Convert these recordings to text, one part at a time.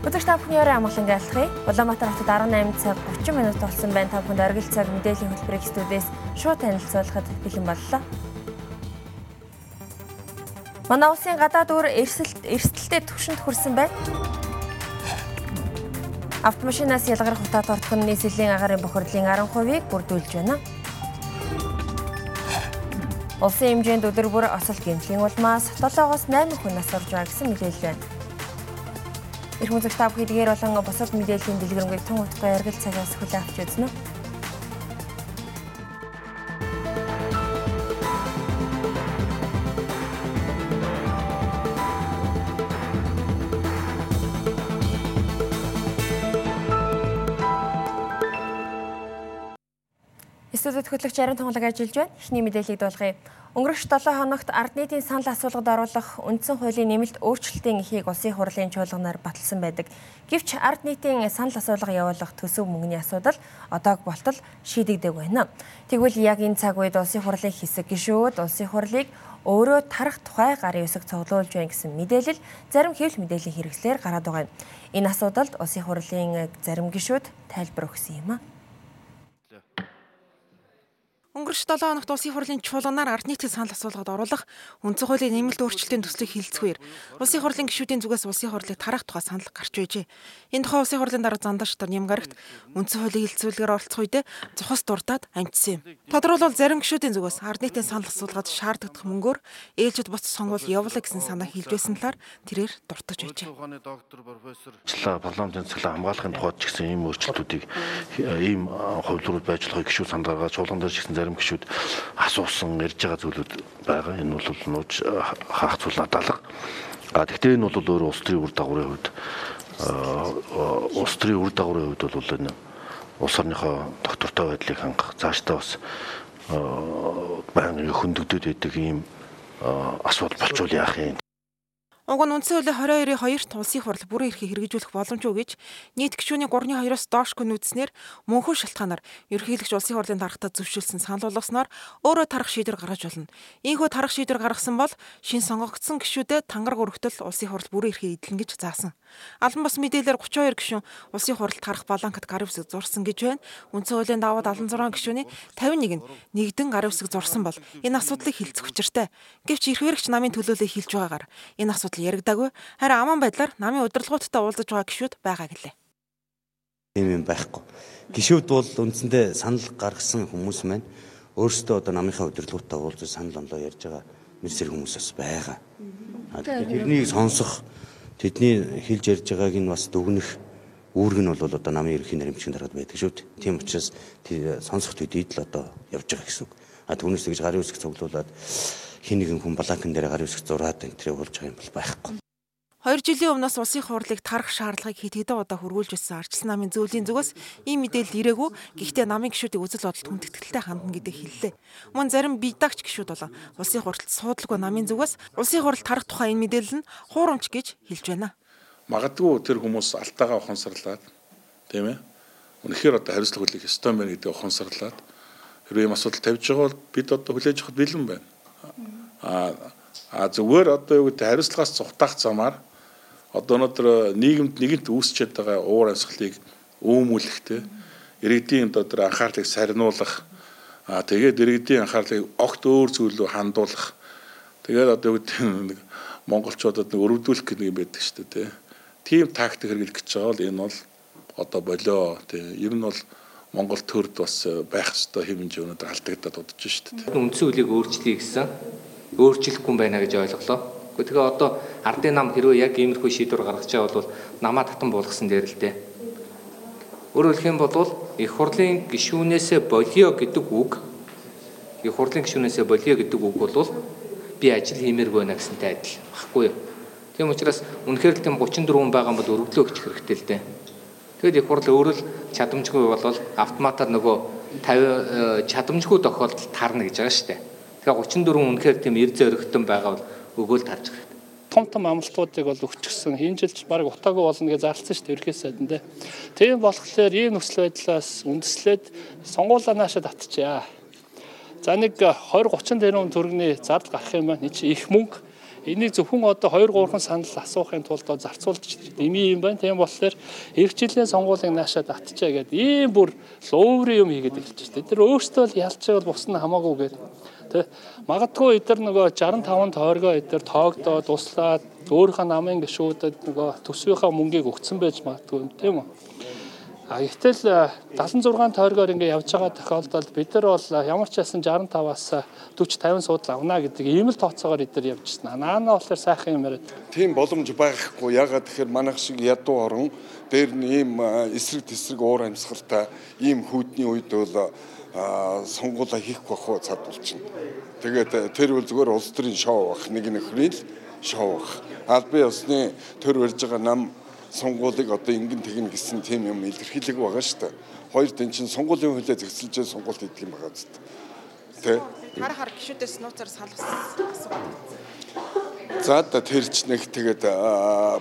Өдөр та бүхний өрөө амгалан айлтгая. Улаанбаатар хотод 18 цаг 30 минут болсон байна. Та бүхэнд оргил цаг мэдээллийн хөтөлбөрийг студиэс шууд танилцуулахад бэлэн боллоо. Манай улсын гадаад өр эрсэлт эрсдэлтэй түвшинд хүрсэн байна. Автомашинаас ялгарх утаа тортхон нийслэлийн агарын бохирдлын 10%-ийг бүрдүүлж байна. Улсын хэмжээнд өдөр бүр осол гэмтлийн улмаас 7-оос 8 хүн нас орж байгаа гэсэн мэдээлэл байна. Ирэх үзэгч та бүхэдгээр болон бусад мэдээллийн дэлгэрэнгүй тун утгаа яргал цагаас хүлээн авч үзнэ. Студид хөтлөгч Арин тунгалаг ажиллаж байна. Эхний мэдээллийг дуулгая. Өнгөрөх 7 хоногт ард нийтийн санал асуулгад оруулах үндсэн хуулийн нэмэлт өөрчлөлтийн эхийг улсын хурлын чуулганаар баталсан байдаг. Гэвч ард нийтийн санал асуулга явуулах төсөв мөнгөний асуудал одоог болтол шийдэгдэг байна. Тэгвэл яг энэ цаг үед улсын хурлын хэсэг гишүүд улсын хурлыг өөрөө тарах тухай гарын үсэг цуглуулж байна гэсэн мэдээлэл зарим хэвлэл мэдээллийн хэрэгслэр гараад байгаа юм. Энэ асуудалд улсын хурлын зарим гишүүд тайлбар өгсөн юм а. Өнгөрч 7 хоногт улсын хурлын чуулганаар ард нийтийн санал асуулгад оруулах үндсэн хуулийн нэмэлт өөрчлөлтийн төслийг хилцэхээр улсын хурлын гишүүдийн зүгээс улсын хурлыг тарах тухай санал гарч байжээ. Энэ тухай улсын хурлын дарга Зандар Штар Нямгарагт үндсэн хуулийн хилцүүлгээр оролцох үедээ зохис дурдаад амжсан юм. Тодорхойлбол зарим гишүүдийн зүгээс ард нийтийн санал асуулгад шаардлагатай мөнгөөр ээлжид буцаж сонгуул явуулаа гэсэн санаа хэлж байсан талаар тэрээр дуртаж байжээ. Парламентын цэглэн хамгаалахын тухайд ч гэсэн ийм өөрчлөлтүүдийг ийм хувилбарууд байж болохыг гишүүд сандаргаа чуулган дээр ч гэсэн зарим гишүүд асуусан ярьж байгаа зүйлүүд байгаа. Энэ бол нууж хаах зүйл надалга. А тэгтээ энэ бол өөр улс төрийн үр дагаврын хувьд улс төрийн үр дагаврын хувьд бол энэ улс орныхоо доктортой байдлыг хангах цаашдаа бас байнгын хөндөгдөд байдаг ийм асуудал болчвол яах юм Уг нь үндсэн хуулийн 22-ийн 2-т улсын хурал бүрэн эрхийг хэрэгжүүлэх боломжгүй гэж нийт гишүүний 3-2-оос доошгүй нүүдснээр мөнхөн шалтгаанаар ерөнхийлөгч улсын хурлын дарагтад зөвшөөрсөн санал болгосноор өөрөө тарах шийдвэр гаргаж болно. Ийхүү тарах шийдвэр гаргасан бол шин сонгогдсон гишүүдэд тангараг өргөтөл улсын хурал бүрэн эрхийг эдлэн гэж заасан. Алан бас мэдээлэлээр 32 гишүүн улсын хуралд тарах баланкад гарын үсэг зурсан гэж байна. Үндсэн хуулийн даваа 76 гишүүний 51 нь нэгдэн гарын үсэг зурсан бол энэ асуудлыг хилцэх учиртай. Гэвч эрх хэрэгч намын төлөөлөл хэлж байгаагаар энэ асуудал яригдаагүй. Харин аман байдлаар намын удирдлагуудтай уулзаж байгаа гишүүд байгаа гэлээ. Тийм юм байхгүй. Гишүүд бол үндсэндээ санал гаргасан хүмүүс маань өөрсдөө одоо намынхаа удирдлагуудтай уулзаж санал онлоо ярьж байгаа мэрсэр хүмүүс бас байгаа. Тэрнийг сонсох тэдний хэлж ярьж байгааг нь бас дүгнэх үүрэг нь бол одоо намын ерөнхий наримчгийн дараад байдаг шүү дээ. Тийм учраас сонсох төдийд л одоо явж байгаа гэсэн үг. А түүнээс тэгж гарын үсэг цуглуулад хин нэгэн хүн балакн дээр гарын үсэг зураад энэ төрөй болж байгаа юм бол байхгүй. 2 жилийн өмнөөс улсын хурлыг тарах шаардлагыг хэд хэдэн удаа хөрвүүлж байсан арчил намын зөөлийн зүгээс ийм мэдээлэл ирээгүй. Гэхдээ намын гишүүдийн үзэл бодолд хүндэтгэлтэй хандна гэдэг хэллээ. Мөн зарим бидагч гишүүд болон улсын хурлд суудлаггүй намын зүгээс улсын хурал тарах тухай энэ мэдээлэл нь хуурамч гэж хэлж байна. Магадгүй тэр хүмүүс алтайгаа ухамсарлаад тийм ээ. Үнэхээр одоо хариуцлага хүлээх ёстой мэн гэдэг ухамсарлаад хэрвээ ийм асуудал тавьж байгаа бол бид одоо хүлээж авах бэлэн байна а зүгээр одоо юу гэдэг хариуцлагаас цухтаах замаар одоо өнөөдөр нийгэмд нэгэнт үүсчээд байгаа уур амьсгалыг өөмүүлэхтэй иргэдийн одоо тэр анхаарлыг сарниулах а тэгээд иргэдийн анхаарлыг огт өөр зүйл рүү хандуулах. Тэгээд одоо юу гэдэг нэг монголчуудад нэг өрөвдүүлэх гэх нэг байдаг шүү дээ тийм тактик хэрэглэх гэж байгаа бол энэ бол одоо болоо тийм ер нь бол Монгол төрд бас байх ёстой хэмжээ өнөөдөр алдагдаад удаж шүү дээ. Үндсэн хөлийг өөрчлөе гэсэн өөрчлөхгүй байна гэж ойлголоо. Тэгэхээр одоо ардын нам хэрвээ яг иймэрхүү шийдвэр гаргаж байгаа бол намаа татан буулгасан дээр л дээ. Өөрөөр хэлэх юм бол их хурлын гишүүнээсээ болио гэдэг үг их хурлын гишүүнээсээ болио гэдэг үг бол би ажил хиймээр байна гэсэнтэй адил багхгүй юу. Тийм учраас үнэхээр л тийм 34 хүн байгаа бол өргөдлөө өгчих хэрэгтэй л дээ. Тэгэд их хурл өөрөө л чадамжгүй болвол автоматар нөгөө 50 чадамжгүй тохиолдолд тарна гэж байгаа шүү дээ. Тэгэхээр 34 үнэхээр тийм эрдэ зөрөгтөн байгаа бол өгөөл тарж байгаа том том амлалтуудыг бол өгчихсөн. Энэ жилч баг утаагүй болно гэж зарласан шүү дээ ерхий сайдан дээ. Тийм болохоор ийм нөхцөл байдлаас үндэслээд сонгуулаа наашаа татчихъя. За нэг 20 30 тэрбум төгрөгийн зардал гарах юм байна. Энд чи их мөнгө Энийг зөвхөн одоо 2 3хан санал асуухын тулд зарцуулж дэмий юм байна. Тийм болохоор эх жилийн сонгуулийг наашаа татчаа гэдэг ийм бүр луурын юм хийгээд эхэлж байна. Тэр өөрсдөө л ялч байвал бус нь хамаагүй гэдэг. Тэ магадгүй эдгээр нөгөө 65 тойргоо эдгээр тоогдоод услаад өөрийнхөө намын гişүүдэд нөгөө төсвийнхаа мөнгийг өгсөн байж магадгүй тийм үү? А гэтэл 76 тойргоор ингэ явж байгаа тохиолдолд бид нар бол ямар ч байсан 65-аас 40 50 суудал авна гэдэг ийм л тооцоогоор эдгээр явж байна. Наана болохоор сайхан юм яриад. Тийм боломж байхгүй. Ягаад тэгэхээр манайх шиг ядуу орон дээр нь ийм эсрэг тесрэг уур амьсгалтай ийм хүүдний үед бол сонгуулаа хийх баху цад болчихно. Тэгээд тэр үл зүгээр улс төрийн шоу бах нэг нөхрийн шоу бах. Албан ёсны төр барьж байгаа нам сонгуулийг одоо ингэн тэгнэ гэсэн тийм юм илэрхийлэг байгаа шүү дээ. Хоёр тэн чинь сонгуулийн хөлөө зэгцэлж сонгуульд хийдэг юм байгаа зү. Тэ? Хар хар гişүүдээс нууцаар салгасан. За одоо тэрч нэг тэгээд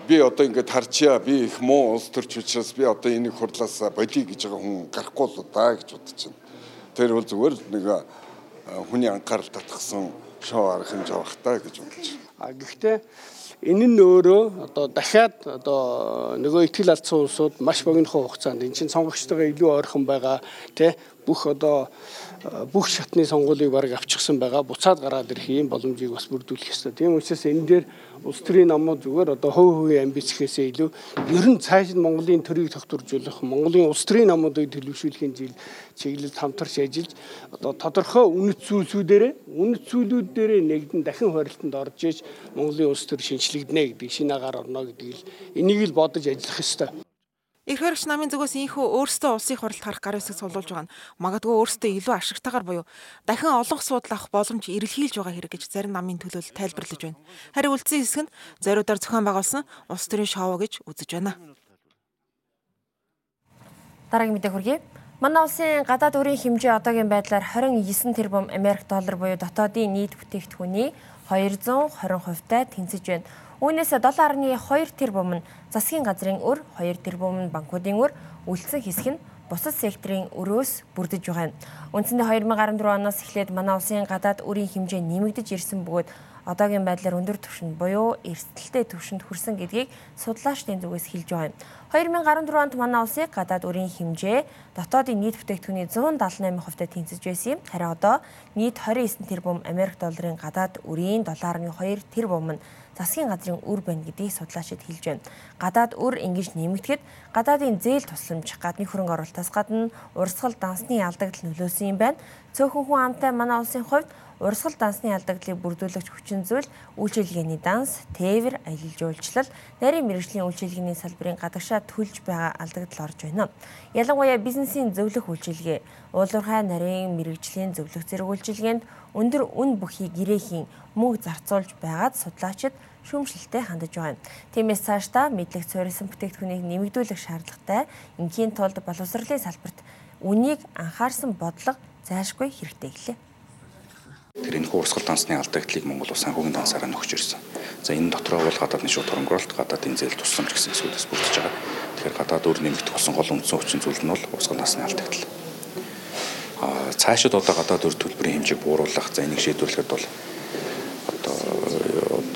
би одоо ингээд харчаа би их муу улс төрч учраас би одоо энийг хурлаас бодъё гэж байгаа хүн гарахгүй л удаа гэж байна. Тэр бол зүгээр нэг хүний анхаарал татгсан шоу арга хэмжээ та гэж бодож. А гэхдээ Энэ нь өөрөө одоо дахиад одоо нөгөө ихтгэл алдсан улсууд маш богинохон хугацаанд эн чинь сонгогчтойгоо илүү ойрхон байгаа тий бүх одоо бүх шатны сонгуулийг баг авчихсан байгаа. Буцаад гараад ирэх юм боломжийг бас бүрдүүлэх ёстой. Тийм учраас энэ дээр улс төрийн намууд зүгээр одоо хөө хөөгийн амбиц гэхээсээ илүү ер нь цааш нь Монголын төрийг тогтворжуулах, Монголын улс төрийн намуудыг төлөвшүүлэхийн жил чиглэлд хамтарч ажиллаж одоо тодорхой үнэт зүйлсүүдээрээ үнэт зүйлүүд дээрээ нэгдэн дахин хорилтонд орж иж Монголын улс төр шинчлэгдэнэ гэдэг шинэ агаар орно гэдгийг л энийг л бодож ажиллах ёстой. Эрх баригч намын зүгээс инхүү өөрсдөө улсын хурлд харах гар үсэг суулуулж байгаа нь магадгүй өөрсдөө илүү ашигтайгаар буюу дахин олонх суудл авах боломж эрэлхийлж байгаа хэрэг гэж зарим намын төлөөлөл тайлбарлаж байна. Харин үлдсэн хэсэг нь зориудаар зохион байгуулсан улс төрийн шоу гэж үзэж байна. Дараагийн мэдээ хүргэе. Манай улсын гадаад өрийн хэмжээ одоогийн байдлаар 29 тэрбум Америк доллар буюу дотоодын нийт бүтээгдэхүүний 220% таа тэнцэж байна. Үүнээс 7.2 тэрбум нь засгийн газрын өр, 2 тэрбум нь банкуудын өр, үлдсэн хэсэг нь бусад секторын өрөөс бүрдэж байгаа юм. Үндсэндээ 2014 оноос эхлээд манай улсын гадаад өрийн хэмжээ нэмэгдэж ирсэн бөгөөд одоогийн байдлаар өндөр түвшинд буюу эрсдэлтэй түвшинд хүрсэн гэдгийг судлаачдын зүгээс хэлж байгаа юм. 2014 онд манай улсыг гадаад өрийн хэмжээ дотоодын нийт бүтээгдэхүүний 178%-тай тэнцэж байсан юм. Харин одоо нийт 29 тэрбум Америк долларын гадаад өрийн 7.2 тэрбум нь засгийн газрын үр байна гэдгийг судлаачид хэлж байна. Гадаад үр ингэж нэмэгдэхэд гадаадын зээл тусламж, гадны хөрөнгө оруулалтаас гадна урсгал дансны алдагдал нөлөөсөн юм байна. Цөөхөн хүн амтай манай улсын хувьд урсгал дансны алдагдлыг бүрдүүлэгч хүчин зүйл үйлчилгээний данс, тээвэр, аялал жуулчлал, нарийн мэрэгжлийн үйлчилгээний салбарын гадагшаа төлж байгаа алдагдал орж байна. Ялангуяа бизнесийн зөвлөх үйлчилгээ, уулуурхай нарийн мэрэгжлийн зөвлөх зэрэг үйлчилгээнд өндөр үн бүхий гэрээхийн мөнгө зарцуулж байгаад судлаачид шүүмжлэлтэй хандаж байгаа юм. Тиймээс цаашдаа мэдлэг цорилсан бүтээгдэхүүнийг нэмэгдүүлэх шаардлагатай. Ингийн тулд боловсролын салбарт үнийг анхаарсан бодлого зайлшгүй хэрэгтэй гэлээ. Тэр энэ хуурсгал дансны алдагдлыг Монгол улс санхүүгийн дансаараа нөхөж ирсэн. За энэ дотроо бол гадаадны шууд хөрөнгөрөлт, гадаадын зээл тусламж гэсэн зүйлээс бүрдэж байгаа. Тэгэхээр гадаад өр нэмэгдэх болсон гол үндсэн хүчин зүйл нь бол хуурсгал дансны алдагдал. Аа цаашид одоо гадаад өр төлбөрийн хэмжээг бууруулах, за энийг шийдвэрлэхэд бол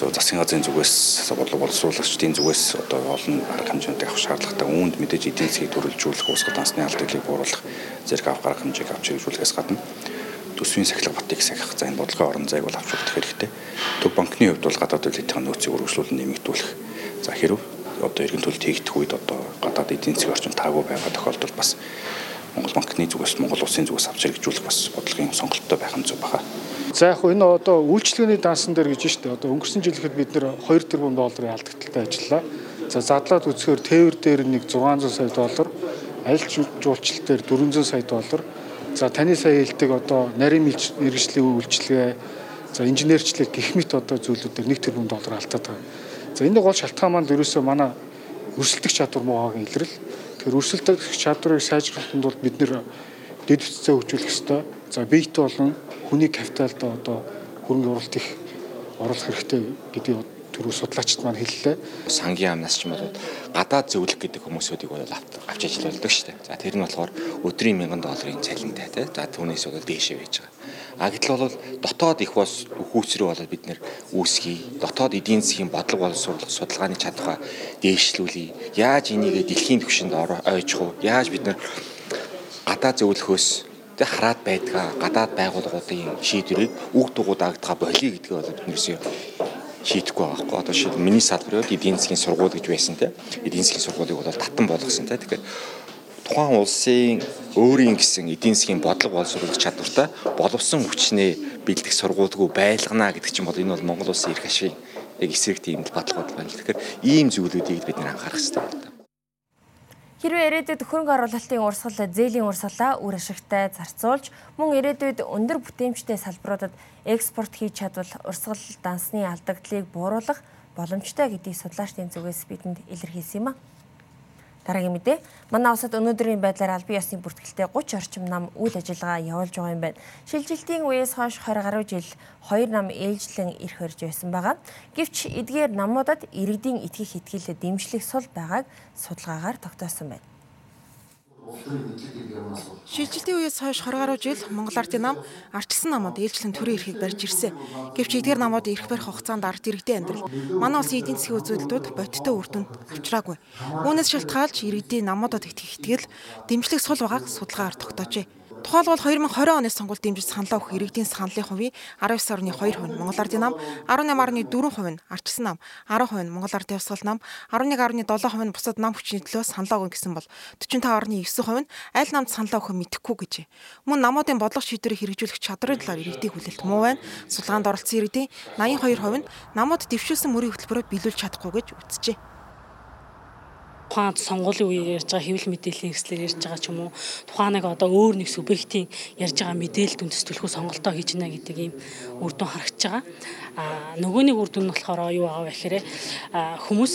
одоо засгийн газрын зүгээс бодлого боловсруулагчдын зүгээс одоо олон арга хэмжээтэй авах шаардлагатай үүнд мэдээж эдийн засгийг төрөлжүүлэх уусгал дансны алдагдлыг бууруулах зэрэг авах арга хэмжээг авч хэрэгжүүлэхээс гадна төсвийн сахилга батыг сахих за энэ бодлогын орон зайг бол авч үзэх хэрэгтэй. Төв банкны хувьд бол гадаад үйлдвэрлэлийн нөөцийг үргэлжлүүлэн нэмэгдүүлэх. За хэрв одоо эргэн төлөлт хийгдэх үед одоо гадаад эдийн засгийн орчин таагүй байгаа тохиолдолд бас Монгол банкны зүгээс Монгол улсын зүгээс авч хэрэгжүүлэх бас бодлогын сонголттой байх нь зөв баха. За яг энэ одоо үйлчлэгээний даасан дээр гэж штэ одоо өнгөрсөн жилэхэд бид нэр 2 тэрбум долларын алдагдaltaй ажиллаа. За задлаад үзэхээр тээвэр дээр нэг 600 сая доллар, аялал жуулчлал дээр 400 сая доллар. За таны сая хэлдэг одоо нарийн мэрэгжлийн үйлчлэгээ, за инженерчлэг гих мэт одоо зүйлүүдээр 1 тэрбум доллар алдаад байгаа. За энэ гол шалтгаан маань ерөөсөө манай өрсөлдөх чадвар муугагийн илрэл. Тэгэхээр өрсөлдөх чадварыг сайжруулахын тулд бид нэр дэд бүтцээ хөгжүүлэх ёстой. За биет болон хүний капиталд одоо хөрөнгө оруулалт их оруулах хэрэгтэй гэдгийг түрүү судлаачид маань хэллээ. Сангийн амнаас ч юм бол гадаад зөвлөх гэдэг хүмүүсүүдийг бол авч ажилладаг шүү дээ. За тэр нь болохоор өдрийн 1000 долларын цалинтай тий. За түүнээс бол дээшээ байж байгаа. А гэтэл бол дотоод их бас хүүцрээ болоод бид нэр үүсгий. Дотоод эдийн засгийн бодлого боловсруулах судалгааны чадвараа дээшлүүлье. Яаж энийг дэлхийн түвшинд ойжих вэ? Яаж бид нэр гадаа зөвлөхөөс тэг хараад байдгаа гадаад байгууллагуудын шийдвэрийг үг дугуй дагдгаа болиё гэдгээ бол биднээс шийдэхгүй байгаа хгүй. Одоо шийд миний салбар бол эдийн засгийн сургууль гэж байсан те. Эдийн засгийн сургуулийг бол татан болгосон те. Тэгэхээр тухайн улсын өөрийн гэсэн эдийн засгийн бодлого боловсруулах чадвартай боловсон хүчнээ бэлдэх сургуульгүй байлгана гэдэг чинь бол энэ бол Монгол улсын эрх ашигын яг эсрэг тийм бодлого байна. Тэгэхээр ийм зүйлүүдийг бид нэр анхаарах хэрэгтэй байна. Хэрвээ ирээдүйд хөрөнгө оруулалтын урсгал зээлийн урсгалаа үр ашигтай зарцуулж мөн ирээдүйд өндөр бүтээмжтэй салбаруудад экспорт хийж чадвал урсгал дансны алдагдлыг бууруулах боломжтой гэдгийг судлаачдын зүгээс бидэнд илэрхийлсэн юм а. Дараагийн мэдээ. Манай улсад өнөөдрийн байдлаар албан ёсны бүртгэлтэй 30 орчим нам үйл ажиллагаа явуулж байгаа юм байна. Шилжилтийн үеэс хойш 20 гаруй жил хоёр нам ээлжлэн ирэх хорж байсан байгаа. Гэвч эдгээр намуудад иргэдийн итгэх итгэлээ дэмжлэх сул байгааг судалгаагаар тогтоосон байна. Шилжилтийн үеэс хойш 20 гаруй жил Монгол ардын нам арчилсан намууд ээлжлэн төрийн эрхийг барьж ирсэн. Гэвч эдгээр намууд эрх барих хугацаанд ард иргэдийн амьдрал манай улсын эдийн засгийн үзүүлэлтүүд бодиттой үр дүнд авчраагүй. Үүнээс шалтгаалж иргэдийн намуудад итгэх итгэл дэмжлэг сул байгааг судалгаагаар тогтоожээ. Тухайлбал 2020 оны сонгуульд дэмжиж саналаа өгөх иргэдийн саналын хувийн 19.2% нь Монгол Ардын нам, 18.4% нь Арчилсан нам, 10% нь Монгол Ардын Явсгал нам, 11.7% нь бусад нам хүчний төлөө саналаа өгнө гэсэн бол 45.9% нь аль намд саналаа өгөх мэдэхгүй гэж. Мөн намуудын бодлого шийдвэрийг хэрэгжүүлэх чадрын талаар иргэдийн хүлээлт муу байна. Судалгаанд оролцсон иргэдийн 82% нь намууд дэвшүүлсэн мөрийн хөтөлбөрөөр биелүүлж чадахгүй гэж үзжээ тухайн сонгуулийн үеэр ярьж байгаа хэвлэл мэдээллийн хэслэр ярьж байгаа ч юм уу тухайн нэг одоо өөр нэг субъектийн ярьж байгаа мэдээлэл дүндэс төлөхөө сонголтоо хийж гинэ гэдэг ийм үр дүн харагдаж байгаа. А нөгөө нэг үр дүн нь болохоор юу байгаа вэ гэхээр хүмүүс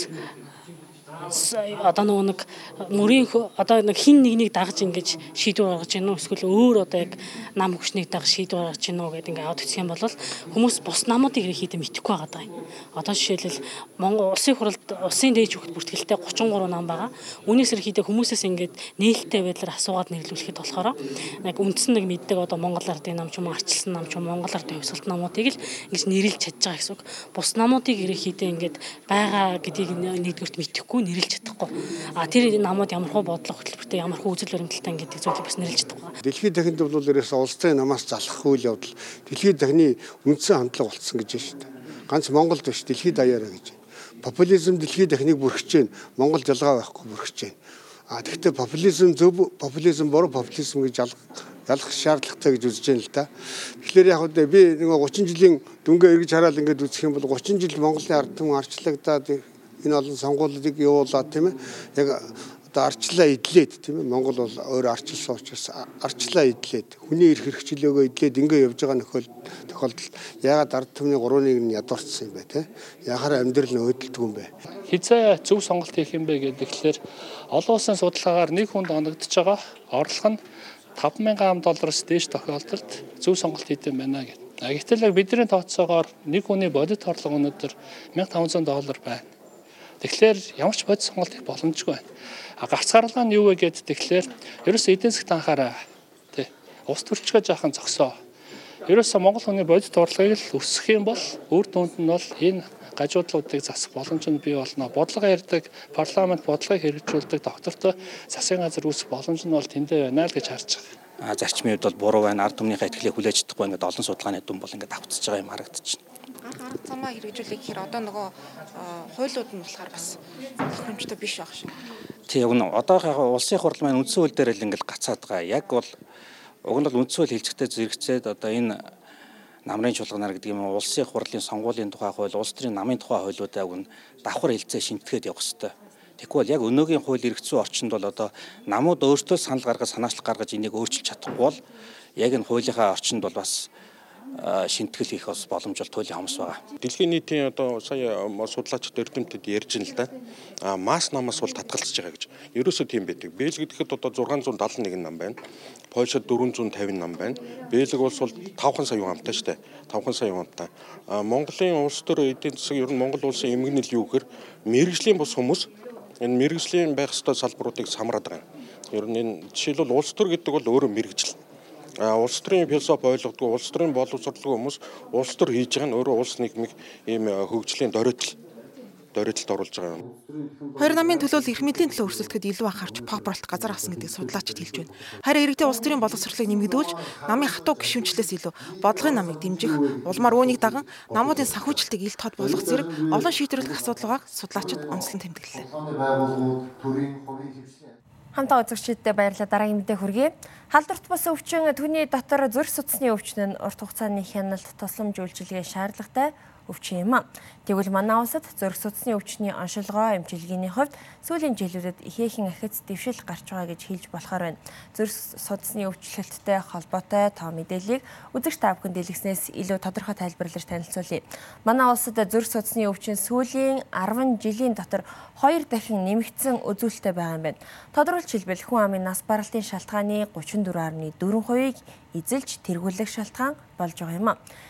одоо нэг мөрийн одоо нэг хин нэгнийг дагж ингэж шийдвэр гаргаж гинөө эсвэл өөр одоо яг нам хүчнийг дагж шийдвэр гаргаж гинөө гэдэг ингээд аваад үзэх юм бол хүмүүс бус намуудыг хийхдээ мэдэхгүй байгаа даа. Одоо жишээлбэл Монгол улсын хурлд улсын дээд хүүхд бүртгэлтэй 33 нам байгаа. Үүнээс ерхийдээ хүмүүсээс ингээд нээлттэй байдлаар асуугаад нэрлүүлэхэд болохоор яг үндсэн нэг мэддэг одоо Монгол ардын нам ч юм уу арчилсан нам ч юм Монгол ардын хувьсгалт намуудыг л ингэж нэрлж чадж байгаа гэсэн үг. Бус намуудыг ерхийдээ ингээд байгаа гэдгийг нэгдүгürt мэдэхгүй нэрлж чадахгүй. А тэр намууд ямар хөө бодлого хөтөлбөртэй ямар хөө үзэл баримталтай гэдэг зүйлийг бас нэрлж чадахгүй. Дэлхийн дахинд бол ерөөсө улсын намаас залах үйл явдал дэлхийн дахины үндсэн хандлага болцсон гэж байна шүү дээ. Ганц Монголд биш дэлхийд даяараа гэж. Популизм дэлхийн дахиныг бүрхэж байна. Монгол жалгаа байхгүй бүрхэж байна. А тэгвэл популизм зөв популизм буруу популизм гэж ялах шаардлагатай гэж үзэж байна л да. Тэгэхээр яг үдэ би нэг 30 жилийн дүнгээ эргэж хараад ингээд үзэх юм бол 30 жил Монголын ард түмэн арчлагдаад энэ олон сонгуулийг явуулаад тийм ээ яг одоо арчлаа идлээд тийм ээ Монгол бол өөр арчилсан учраас арчлаа идлээд хүний эрх хэрэгчлөөгөө идлээд ингээ явж байгаа нөхөл тохиолдолд ягаад ард түмний 3-ыг нь ядуурсан юм бэ тийм яхаар амьдрал нь өдөлдөг юм бэ хизээ зөв сонголт хийх юм бэ гэхэлэр олон улсын судалгаагаар нэг хүнд оногдож байгаа орлого нь 5000 ам доллараас дээш тохиолдолд зөв сонголт хийдэм байна гэдэг. Гэтэл яг бидний тооцоогоор нэг хүний бодит орлого өнөөдөр 1500 доллар байна. Тэгэхээр ямар ч бодис сонголт их боломжгүй байна. А гарц гарлаа нь юу вэ гэд тэгэхээр ерөөсөө эдийн засгт анхаараа тий ус төрчгөө жаахан зогсоо. Ерөөсөө Монгол хүний бодит урлагийг л өсгөх юм бол үр дүнд нь бол энэ гажуудлуудыг засах боломж нь бий болно. Бодлого ярьдаг, парламент бодлогыг хэрэгжүүлдэг доктортой засгийн газар үүсэх боломж нь бол тэндээ байна л гэж харж байгаа. А зарчмын хувьд бол буруу байна. Ард түмнийхээ ихтгэлийг хүлээж чадахгүй ингээд олон судалгааны дүн бол ингээд давтчихж байгаа юм харагдчихна ард замаа хэрэгжүүлэх гэхээр одоо нөгөө хуулиуд нь болохоор бас тохиромжтой биш байх шиг. Тий яг нь одоогийнхаа улсын хурал маань үндсэн хууль дээр л ингээл гацаад байгаа. Яг бол уг нь бол үндсэн хууль хэлцэгтэй зэрэгцээд одоо энэ намрын чуулганаар гэдэг юм улсын хурлын сонгуулийн тухай хууль, улс төрийн намын тухай хуулиудаа нь давхар хэлцээ шинтгэхэд явах. Тэгэхгүй бол яг өнөөгийн хууль эргэцүү орчинд бол одоо намууд өөртөө санал гаргаж санаачлах гаргаж энийг өөрчилж чадахгүй бол яг энэ хуулийнхаа орчинд бол бас шинтгэл хийх бас боломж бол туйлын хамс байгаа. Дэлхийн нийтийн одоо сая судлаачид эрдэмтэд ярьж ин л да. А масс намаас бол татгалзаж байгаа гэж. Ерөөсөө тийм байдаг. Бэлгэд гэхэд одоо 671 нам байна. Польшид 450 нам байна. Бэлэг улс бол 5хан сая амтай дээ. 5хан сая амтай. А Монголын улс төр эдийн засаг ер нь Монгол улсын эмгэнэл юу гэхээр мэрэгжлийн бус хүмүүс энэ мэрэгжлийн байх ёстой салбаруудыг самраад байгаа. Ер нь энэ жишээлбэл улс төр гэдэг бол өөрөө мэрэгжил улс төрийн философи ойлгодгүй улс төрийн боловсролгүй хүмүүс улс төр хийж байгаа нь өөрөө улс нийгмийг ийм хөгжлийн дөрөтл дөрөтөлд оруулж байгаа юм. Хоёр намын төлөөл эрх мэдлийн төлөө өрсөлдөд илүү анхаарч попролт газар авсан гэдэг судлаачид хэлж байна. Харин иргэдийн улс төрийн боловсролыг нэмэгдүүлж намын хатуу гишүүнчлээс илүү бодлогын намыг дэмжих, улмаар үүнийг даган намуудын санхүүжилтийг ил тод болгох зэрэг олон шийдвэрлэх асуудал байгааг судлаачид онцлон тэмдэглэлээ. Хамтаа үзэгчдээ баярлалаа. Дараагийн мэдээ хүргэе. Халдварт бус өвчин түүний дотор зүрх судасны өвчин нь урт хугацааны хяналт тусламж үйлчилгээ шаардлагатай өвчин юм. Тэгвэл манай улсад зөрг судасны өвчний оншилгоо эмчилгээний хувьд сүүлийн жилүүдэд ихээхэн ахиц дэвшил гарч байгаа гэж хэлж болохоор байна. Зөрг судасны өвчлөлттэй холбоотой тоо мэдээллийг үзэгч та бүхэнд дэлгэснээс илүү тодорхой тайлбарлаж танилцуулъя. Манай улсад зөрг судасны өвчин сүүлийн 10 жилийн дотор 2 дахин нэмэгдсэн үзүүлэлттэй байгаа юм байна. Тодорхойлж хэлбэл хүн амын нас баралтын шалтгааны 34.4%-ийг эзэлж тэргүүлэх шалтгаан болж байгаа юм.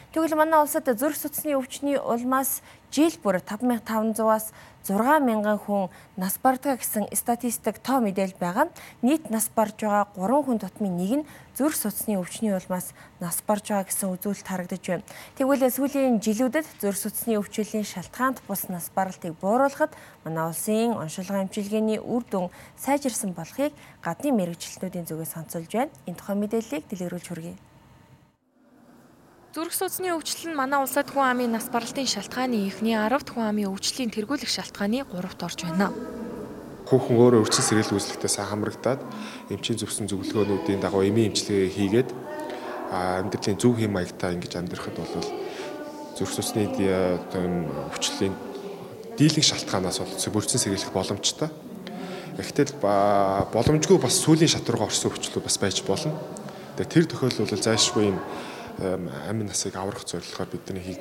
Тэгвэл манай улсад зүрх судасны өвчний улмаас жил бүр 5500-аас 6000 хүн нас бардгаа гэсэн статистик тоо мэдээлэл байгаа. Нийт нас барж байгаа 3 хүн тутмын нэг нь зүрх судасны өвчний улмаас нас барж байгаа гэсэн үзүүлэлт харагдаж байна. Тэгвэл сүүлийн жилүүдэд зүрх судасны өвчлөлийн шалтгаанд бус нас баралтыг бууруулахад манай улсын оншилгоо эмчилгээний үр дүн сайжирсан болохыг гадны мэрэгчлэтнүүдийн зүгээс онцолж байна. Энэ тухай мэдээллийг дэлгэрүүлж хүргэе. Зүрх судасны өвчлөл нь манай улсад хүн амын нас баралтын шалтгааны эхний 10-т хүн амын өвчлийн тэргүүлэх шалтгааны 3-т орж байна. Хүүхэн өөрөө өрчин сэргийлэх үйлчлэгтээ сайн хамрагдаад эмчийн зөвсөн зөвлөгөөнүүдийн дагуу эмийн эмчилгээ хийгээд амьдралын зөв хэм маягтай ингэж амьдрахад бол зүрх судасны өвчлөлийн дийлэнх шалтгаанаас бол бүрдсэн сэргийлэх боломжтой. Гэхдээ боломжгүй бас сүүлийн шат руу орсон өвчлүүд бас байж болно. Тэгээ тэр тохиолдолд зайлшгүй юм амин насыг аврах зорилгоор бидний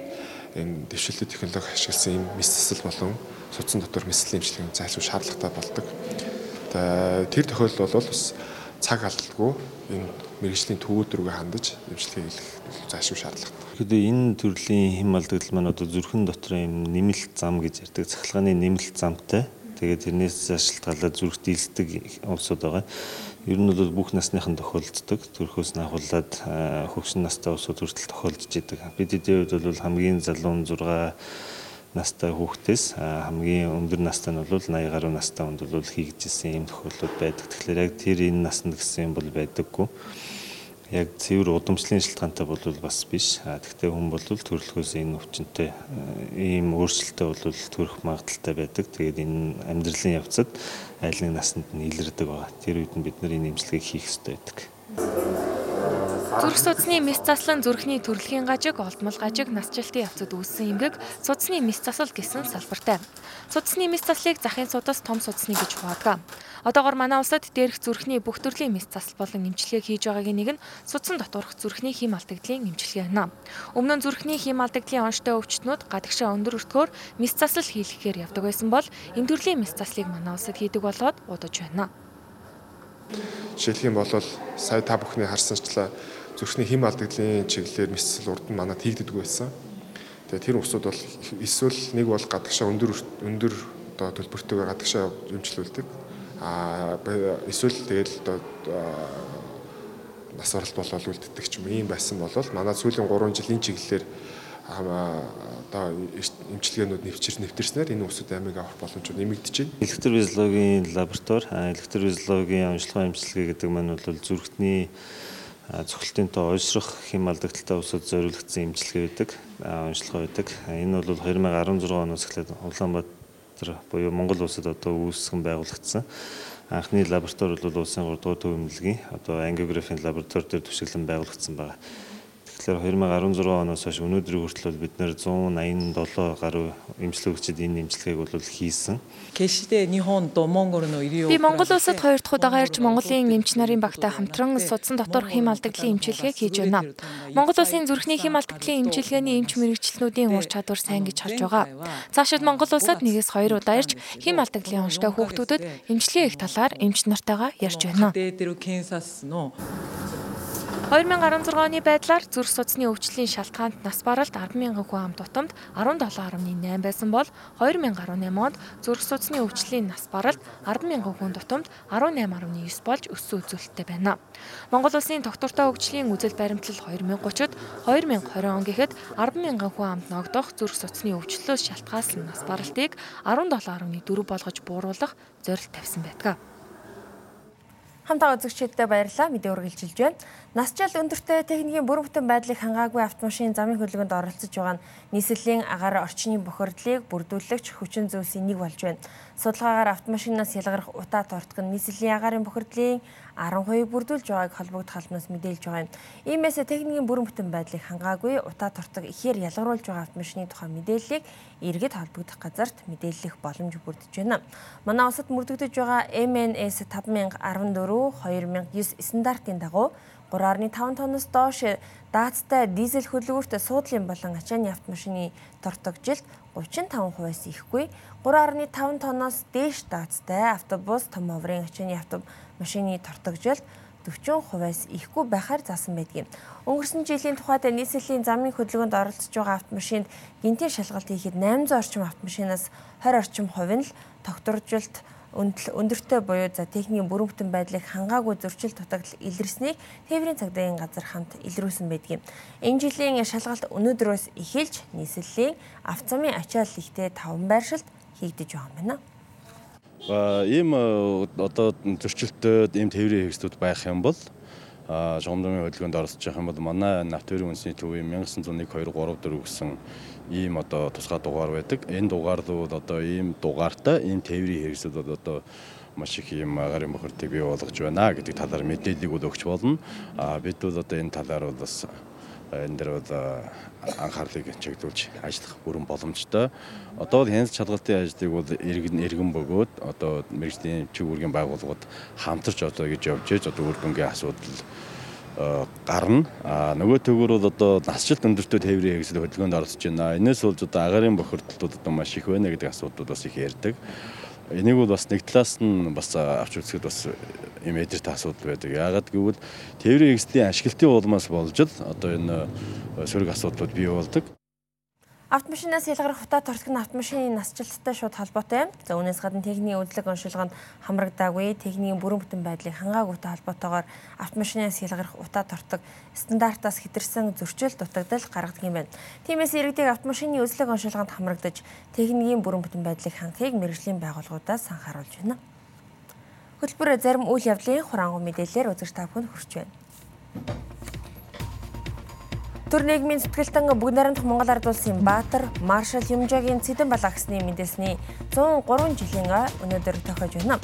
энэ дэвшилтийн технологи ашигласан юм мэс засал болон судсан дотор мэслийн имчилгээ зайлшгүй шаардлагатай болдог. Тэр тохиолдол бол бас цаг алдалгүй энэ мэрэгжлийн төвүүд рүүгээ хандаж имчилгээ хийх зайлшгүй шаардлагатай. Тэгэхээр энэ төрлийн хэм алдагдал маань одоо зүрхэн дотор юм нэмэлт зам гэж ярьдаг. Цахилгааны нэмэлт замтай. Тэгээд тэрнээс шалтгаалаад зүрх дийлдэг улсууд байгаа. Ер нь бол бүх насныхан тохиолддог. Төрхөөс нь ахуулаад хөгшин настай усуд хүртэл тохиолдож идэг. Бид эдийн үед бол хамгийн залуу 6 настай хүүхдээс хамгийн өндөр настай нь бол 80 гаруй настай хүнд бол хийгдсэн ийм тохиолдлууд байдаг. Тэгэхээр яг тэр энэ наснд гэсэн юм бол байдаггүй яг цэвэр удамшлын шалтгаантай бол бас биш. Гэхдээ хүн бол төрөлхөөс энэ өвчнөд ийм өөрчлөлтөй бол төрөх магадaltaй байдаг. Тэгээд энэ амьдралын явцад аль нэг наснд нь илэрдэг байгаа. Тэр үед нь бид нар энэ имчилгээг хийх ёстой байдаг. Зүрх судасны мэс заслан зүрхний төрөлхийн гажиг, олдмол гажиг, насжилтын явцад үүссэн эмгэг судасны мэс засал гэсэн салбартай. Судасны мэс заслыг захын судас том судасны гэж хуваадгаа. Одоогор манай улсад дээрх зүрхний бүх төрлийн мэс засал болон эмчилгээг хийж байгаагийн нэг нь судсан доторх зүрхний хим алдагдлын эмчилгээ байна. Өмнө нь зүрхний хим алдагдлын онцтой өвчтнүүд гадагшаа өндөр өртгөөр мэс засал хийлгэхээр явдаг байсан бол энэ төрлийн мэс заслыг манай улсад хийдэг болоод удаж байна. Жишээлх юм бол сая та бүхний харсанчлаа зүрхний хим алдагдлын чиглэлээр мэсэл урд нь манад хийгддэг байсан. Тэгээ тэр усуд бол эсвэл нэг бол гадагшаа өндөр өндөр одоо төлбөртэйгээр гадагшаа эмчилүүлдэг. Аа эсвэл тэгэл одоо нас баралт болол үлддэг ч юм ийм байсан бол манай сүүлийн 3 жилийн чиглэлээр одоо эмчилгээнүүд нэвчэр нэвтэрснээр энэ усуд амиг авах боломж нэмэгдэж байна. Электровизологийн лаборатори, электровизологийн онцлогоо эмчилгээ гэдэг маань бол зүрхтний цохилтын тоо ойсрох хэм алдагдaltaй усад зориулагдсан имчилгээ байдаг, онцлогоо байдаг. Энэ бол 2016 оноос эхлээд Улаанбаатар буюу Монгол улсад одоо үүсгэн байгуулагдсан. Анхны лаборатори бол улсын 3 дугаар төв эмнэлгийн одоо ангиографийн лаборатори дээр төсөглөн байгуулагдсан байна. Тэгэхээр 2016 оноос хойш өнөөдрийн хүртэл бид нэр 187 гаруй эмчилгээгчид энэ эмчилгээг бол хийсэн. Би Монгол улсад хоёр дахь удаага ирж Монголын эмч нарын багтай хамтран судсан дотор хэм алдагдлын эмчилгээг хийж байна. Монгол улсын зүрхний хэм алдагдлын эмчилгээний эмч мэрэгчлэнүүдийн ур чадвар сайн гэж харж байгаа. Цаашид Монгол улсад нэгээс хоёр удаа ирж хэм алдагдлын онцтой хүүхдүүдэд эмчилгээ их талаар эмч нартайгаа ярьж байна. 2016 оны байдлаар зүрх судасны өвчлөлийн шалтгаанд нас баралт 100000 хүн ам тутамд 17.8 байсан бол 2018 онд зүрх судасны өвчлөлийн нас баралт 100000 хүн тутамд 18.9 болж өссөн үзүүлэлттэй байна. Монгол улсын доктортой өвчлөлийн үзэл баримтлал 2030-д 2020 он гэхэд 100000 хүн амд ногдох зүрх судасны өвчлөлөөс шалтгаалсан нас баралтыг 17.4 болгож бууруулах зорилт тавьсан байдаг. Хамтаа үзэгчдээ баярлалаа. Мэдээ үргэлжилж байна. Насжил өндөртэй техникийн бүрэн бүтэн байдлыг хангаагүй автомашин замын хөдөлгөөнд оролцож байгаа нь нийслэлийн агаар орчны бохирдлыг бүрдүүлэгч хүчин зүйлсийн нэг болж байна. Судалгаагаар автомашинаас ялгарх утаа тортог нь нийслэлийн агаарын бохирдлын 10% бүрдүүлж байгааг холбогд халбнаас мэдээлж байгаа юм. Иймээс техникийн бүрэн бүтэн байдлыг хангаагүй утаа тортог ихээр ялгаруулж байгаа автомашины тухай мэдээллийг иргэд холбогдох газарт мэдээлэх боломж бүрдэж байна. Манай улсад мөрдөгдөж байгаа MNS 5014 2009 стандартын дагуу 3.5 тонноос доош даацтай дизель хөдөлгөөрт суудлын болон ачааны автомашины тортогжилт 35%-аас ихгүй 3.5 тонноос дээш даацтай автобус, том оврын ачааны автомашины тортогжилт 40%-аас ихгүй байхаар заасан байдгийг. Өнгөрсөн жилийн тухайд нийслэлийн замын хөдөлгөөнд оролцож байгаа автомашинд гинтийн шалгалт хийхэд 800 орчим автомашинаас 20 орчим хувь нь л тогтворжилт өндөртэй буюу за техникийн бүрэн бүтэн байдлыг хангаагүй зөрчил дутагдал илэрснийг тээврийн цагдаагийн газар хамт илрүүлсэн байдгийг. Энэ жилийн шалгалт өнөөдрөөс эхэлж нийслэлийн автомын ачаал ихтэй таван байршилд хийгдэж байгаа юм байна. Ийм одоо зөрчилтөд ийм тээврийн хэрэгслүүд байх юм бол шугамдмын хөдөлгөөнд оролцож байгаа юм бол манай навтөрийн үндэсний төвийн 1901 2 3 4 гэсэн ийм одоо тусгай дугаар байдаг. Энэ дугаар бол одоо ийм дугаартай ийм тээврийн хэрэгсэл одоо маш их юм гарын бохирдыг бий болгож байна гэдэг талаар мэдээллийг бол өгч болно. А бид бол одоо энэ талаар бол бас энэ дээр бол анхаарлыг чиглүүлж ажиллах бүрэн боломжтой. Одоо бол хяналт шалгалтын ажлыг бол иргэн иргэн бөгөөд одоо мэрэгжлийн чиг үүргийн байгууллагууд хамтарч одоо гэж явжээж одоо үр дүнгийн асуудал гарна. А нөгөө төгөр бол одоо насжилт өндөртөө тээврийн хэрэгсэл хөдөлгөөнд оролцож байна. Энээс болж одоо агарын бохирдлууд одоо маш их байна гэдэг асуудлууд бас их ярьдаг. Энийг бол бас нэг талаас нь бас авч үзэхэд бас юм эдэртэй асуудал байдаг. Яагаад гэвэл тээврийн хэрэгслийн ашиглалтын улмаас болж л одоо энэ сөрөг асуудлууд бий болдог. Автомашинаас ялгарх утаа тортог нь автомашины насжилттай шууд холбоотой. За үүнээс гадна техникийн үйлчлэг оншилгоонд хамрагдаагүй, техникийн бүрэн бүтэн байдлыг хангаагүйтэй холбоотойгоор автомашинаас ялгарх утаа тортог стандартаас хэтэрсэн зөрчил дутагдал гаргадаг юм байна. Тиймээс иргэдийг автомашины үйлчлэг оншилгоонд хамрагдаж, техникийн бүрэн бүтэн байдлыг хангахыг мэрэгжлийн байгууллагуудаас анхааруулж байна. Хөтөлбөр зарим үйл явдлын хураангуй мэдээлэлээр үзэж та бүхэнд хүрч байна. Төр нийгмийн сэтгэлтэн бүгд найрамдах Монгол Ард улсын Баатар Маршал Юмжагийн Цэдэн бал агсны мэдээсний 103 жилийн өнөөдөр тохиож байна.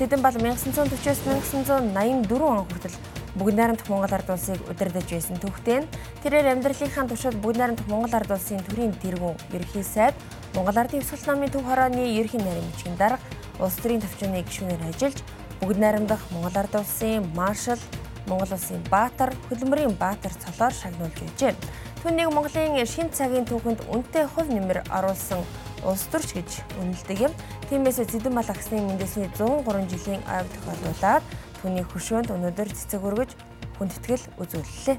Цэдэн бал 1940-с 1984 он хүртэл бүгд найрамдах Монгол Ард улсыг удирдах байсан төвхтэн тэрээр амьдралынхаа туршид бүгд найрамдах Монгол Ард улсын төрийн тэргүүн ерхий сайд Монгол Ардын Өвсгөл намын төв хорооны ерхий нарийн бичгийн дарга улс төрийн төвчөөний гишүүнээр ажиллаж бүгд найрамдах Монгол Ард улсын маршал Монгол улсын Баатар, хөдөлмөрийн Баатар цолоор шагнуулж байжээ. Түүнийг Монголын шин цагийн түүхэнд үнэтэй хувь нэмэр оруулсан улс төрч гэж үнэлдэг юм. Тиймээс Зэдэн мал агсны мэндэлсний 103 жилийн ойг тохиолдуулаад түүний хөшөөнд өнөөдөр цэцэг өргөж хүндэтгэл үзүүллээ.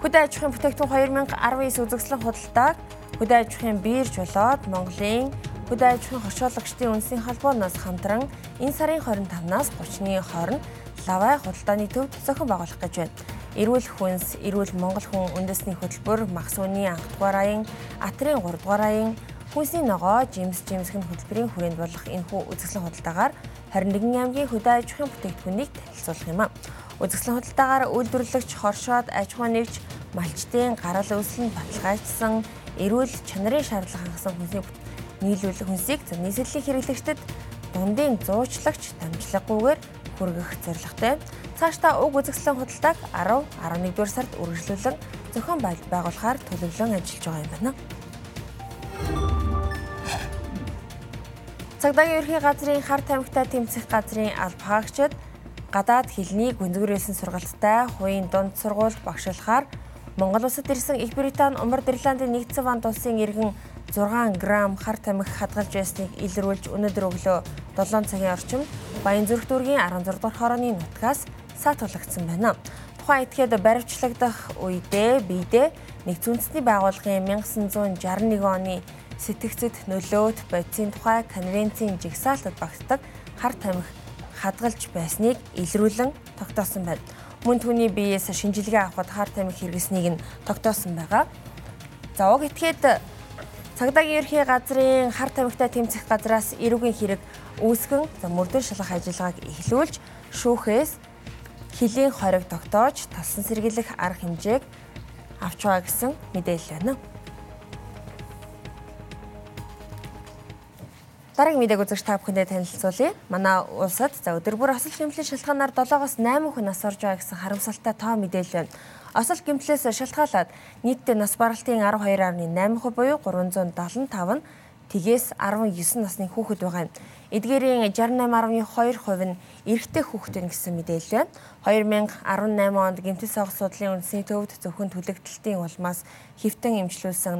Хөдөө аж ахуйн бүтээгдэхүүн 2019 үзэгслэн худалдааг хөдөө аж ахуйн биер жолоод Монголын Хөдөө аж ахуйн хошуулагчдын үндэсний холбооноос хамтран энэ сарын 25-наас 30-ны хооронд лавай худалдааны төвд зохион байгуулах гэж байна. Эрүүл хүнс, эрүүл Монгол хүн үндэсний хөтөлбөр, сүний анх дугаар аян, атрын 3 дугаар аян, хүнсний ногоо, жимс жимсгэн хөтөлбөрийн хүрээнд болох энэхүү үзэсгэлэн худалдаагаар 21 аймгийн хөдөө аж ахуйн бүтээгдэхүүнийг танилцуулах юм а. Үзэсгэлэн худалдаагаар үйлдвэрлэгч хоршоод аж ахуй нэгж малчтын гарал үүсэл нь баталгаажсан эрүүл чанарын шаардлага хангасан хүнсний нийлүүлэх хүнсийг нийслэлийн хэрэглэгчдэд дундын зуучлагч дамжлаггүйгээр хүргэх зорилготой. Цаашдаа уг үзэсгэлэн худалдааг 10, 11 дугаар сард үргэлжлүүлэн зохион байгуулахаар төлөвлөн ажиллаж байгаа юм байна. Цагдаагийн ерхий газрын хар тамхитай тэмцэх газрын алба хаагчид гадаад хэлний гүнзгийрэлсэн сургалттай хувийн дунд сургууль багшлахаар Монгол улсад ирсэн Их Британи, Умар Ирландын нэгдсэн ванд улсын иргэн 6 г хар тамхи хадгалж байсныг илрүүлж өнөөдөр өглөө 7 цагийн орчим Баян зүрх дүүргийн 16 дугаар хорооны нутгаас саатуулагдсан байна. Тухайн этгээд баривчлагдах үедээ биедээ нэгдсэн үндэсний байгууллагын 1961 оны сэтгцэд нөлөөт бодисын тухай конвенцийн жигсаалтад багтдаг хар тамхи хадгалж байсныг илрүүлэн тогтоосон байна. Мөн түүний биеэс шинжилгээ авахд хар тамхи хэрэгснийг нь тогтоосон байгаа. За уг этгээд Цагдаагийн ерхий газрын хар тамхитай тэмцэх газраас эрүүгийн хэрэг үүсгэн мөрдөн шалгах ажиллагааг эхлүүлж шүүхээс хилийн хориг тогтоож талсан сэргийлэх арга хэмжээг авч байгаа гэсэн мэдээлэл байна. Дараагийн мэдээг үзэгч та бүхэндээ танилцуулъя. Манай улсад за өдөр бүр асал хэмжээний шалтгаанаар 7-оос 8 хүн нас орж байгаа гэсэн харамсалтай тоо мэдээлэл байна. Осол гэмтлээс шалтгаалаад нийтдээ нас баралтын 12.8% буюу 375 нь тгээс 19 насны хүүхэд байгаа юм. Эдгээрийн 68.2% нь эрэгтэй хүүхдэн гэсэн мэдээлэл байна. 2018 онд гэмтэл согс судлалын үндэсний төвд зөвхөн төлөгдөлтийн улмаас хэвтэн эмчилүүлсэн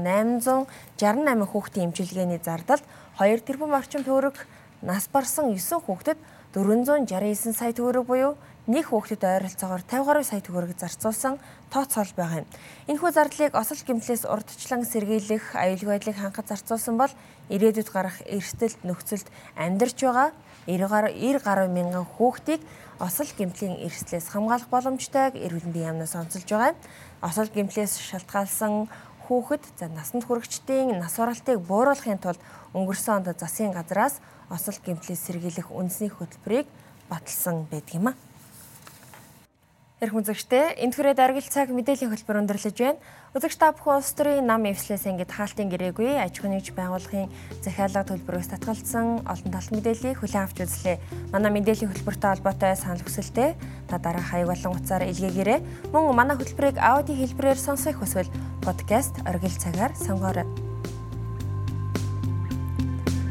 868 хүүхдийн эмчилгээний зардалд 2 тэрбум орчим төгрөг нас барсан 9 хүүхдэд 469 сая төгрөг буюу нэг хүүхдэд ойролцоогоор 50 гаруй сая төгрөг зарцуулсан тооцоол байгаа юм. Энэхүү зардлыг осол гэмтлээс урдчлан сэргийлэх аюулгүй байдлыг хангах зарцуулсан бол ирээдүйд гарах эрсдэлт нөхцөлд амьдарч байгаа 90 гаруй мянган хүүхдийг осол гэмтлийн эрсдлээс хамгаалах боломжтойг эрүүл мэндийн яамнаас онцолж байгаа. Осол гэмтлээс шалтгаалсан хүүхэд за насанд хүрэгчдийн нас баралтыг бууруулахын тулд өнгөрсөн онд засгийн газраас осол гэмтлээс сэргийлэх үндэсний хөтөлбөрийг баталсан байдаг юм а. Эрх үзэгчтэй энэ түрээд аргил цаг мэдээллийн хөтөлбөр өндөрлөж байна. Үзэгч та бүхэн улс төрийн нам эвслээс ангид хаалтын гэрээгүй аж ахуйн нэгж байгууллагын захиалга төлбөрөөс татгалзсан олон талт мэдээллийг хүлээн авч үзлээ. Манай мэдээллийн хөтөлбөртэй холбоотой санал хүсэлтээ та дараах хаяг болон утсаар илгээгээрэй. Мөн манай хөтөлбөрийг аудио хэлбэрээр сонсох хүсвэл подкаст оргил цагаар сонгоорой.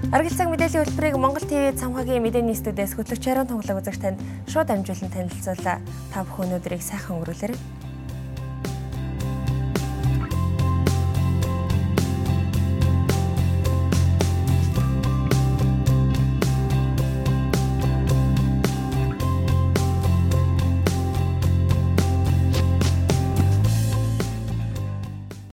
Аргил цаг мэдээллийн хөтөлбөрийг Монгол ТV цамхагийн мэдээний студиэс хөтлөгч Харин тонглог үзэгч танд шууд амжуулан танилцуулаа. Та бүхэн өнөөдрийг сайхан өнгөрүүлээрэй.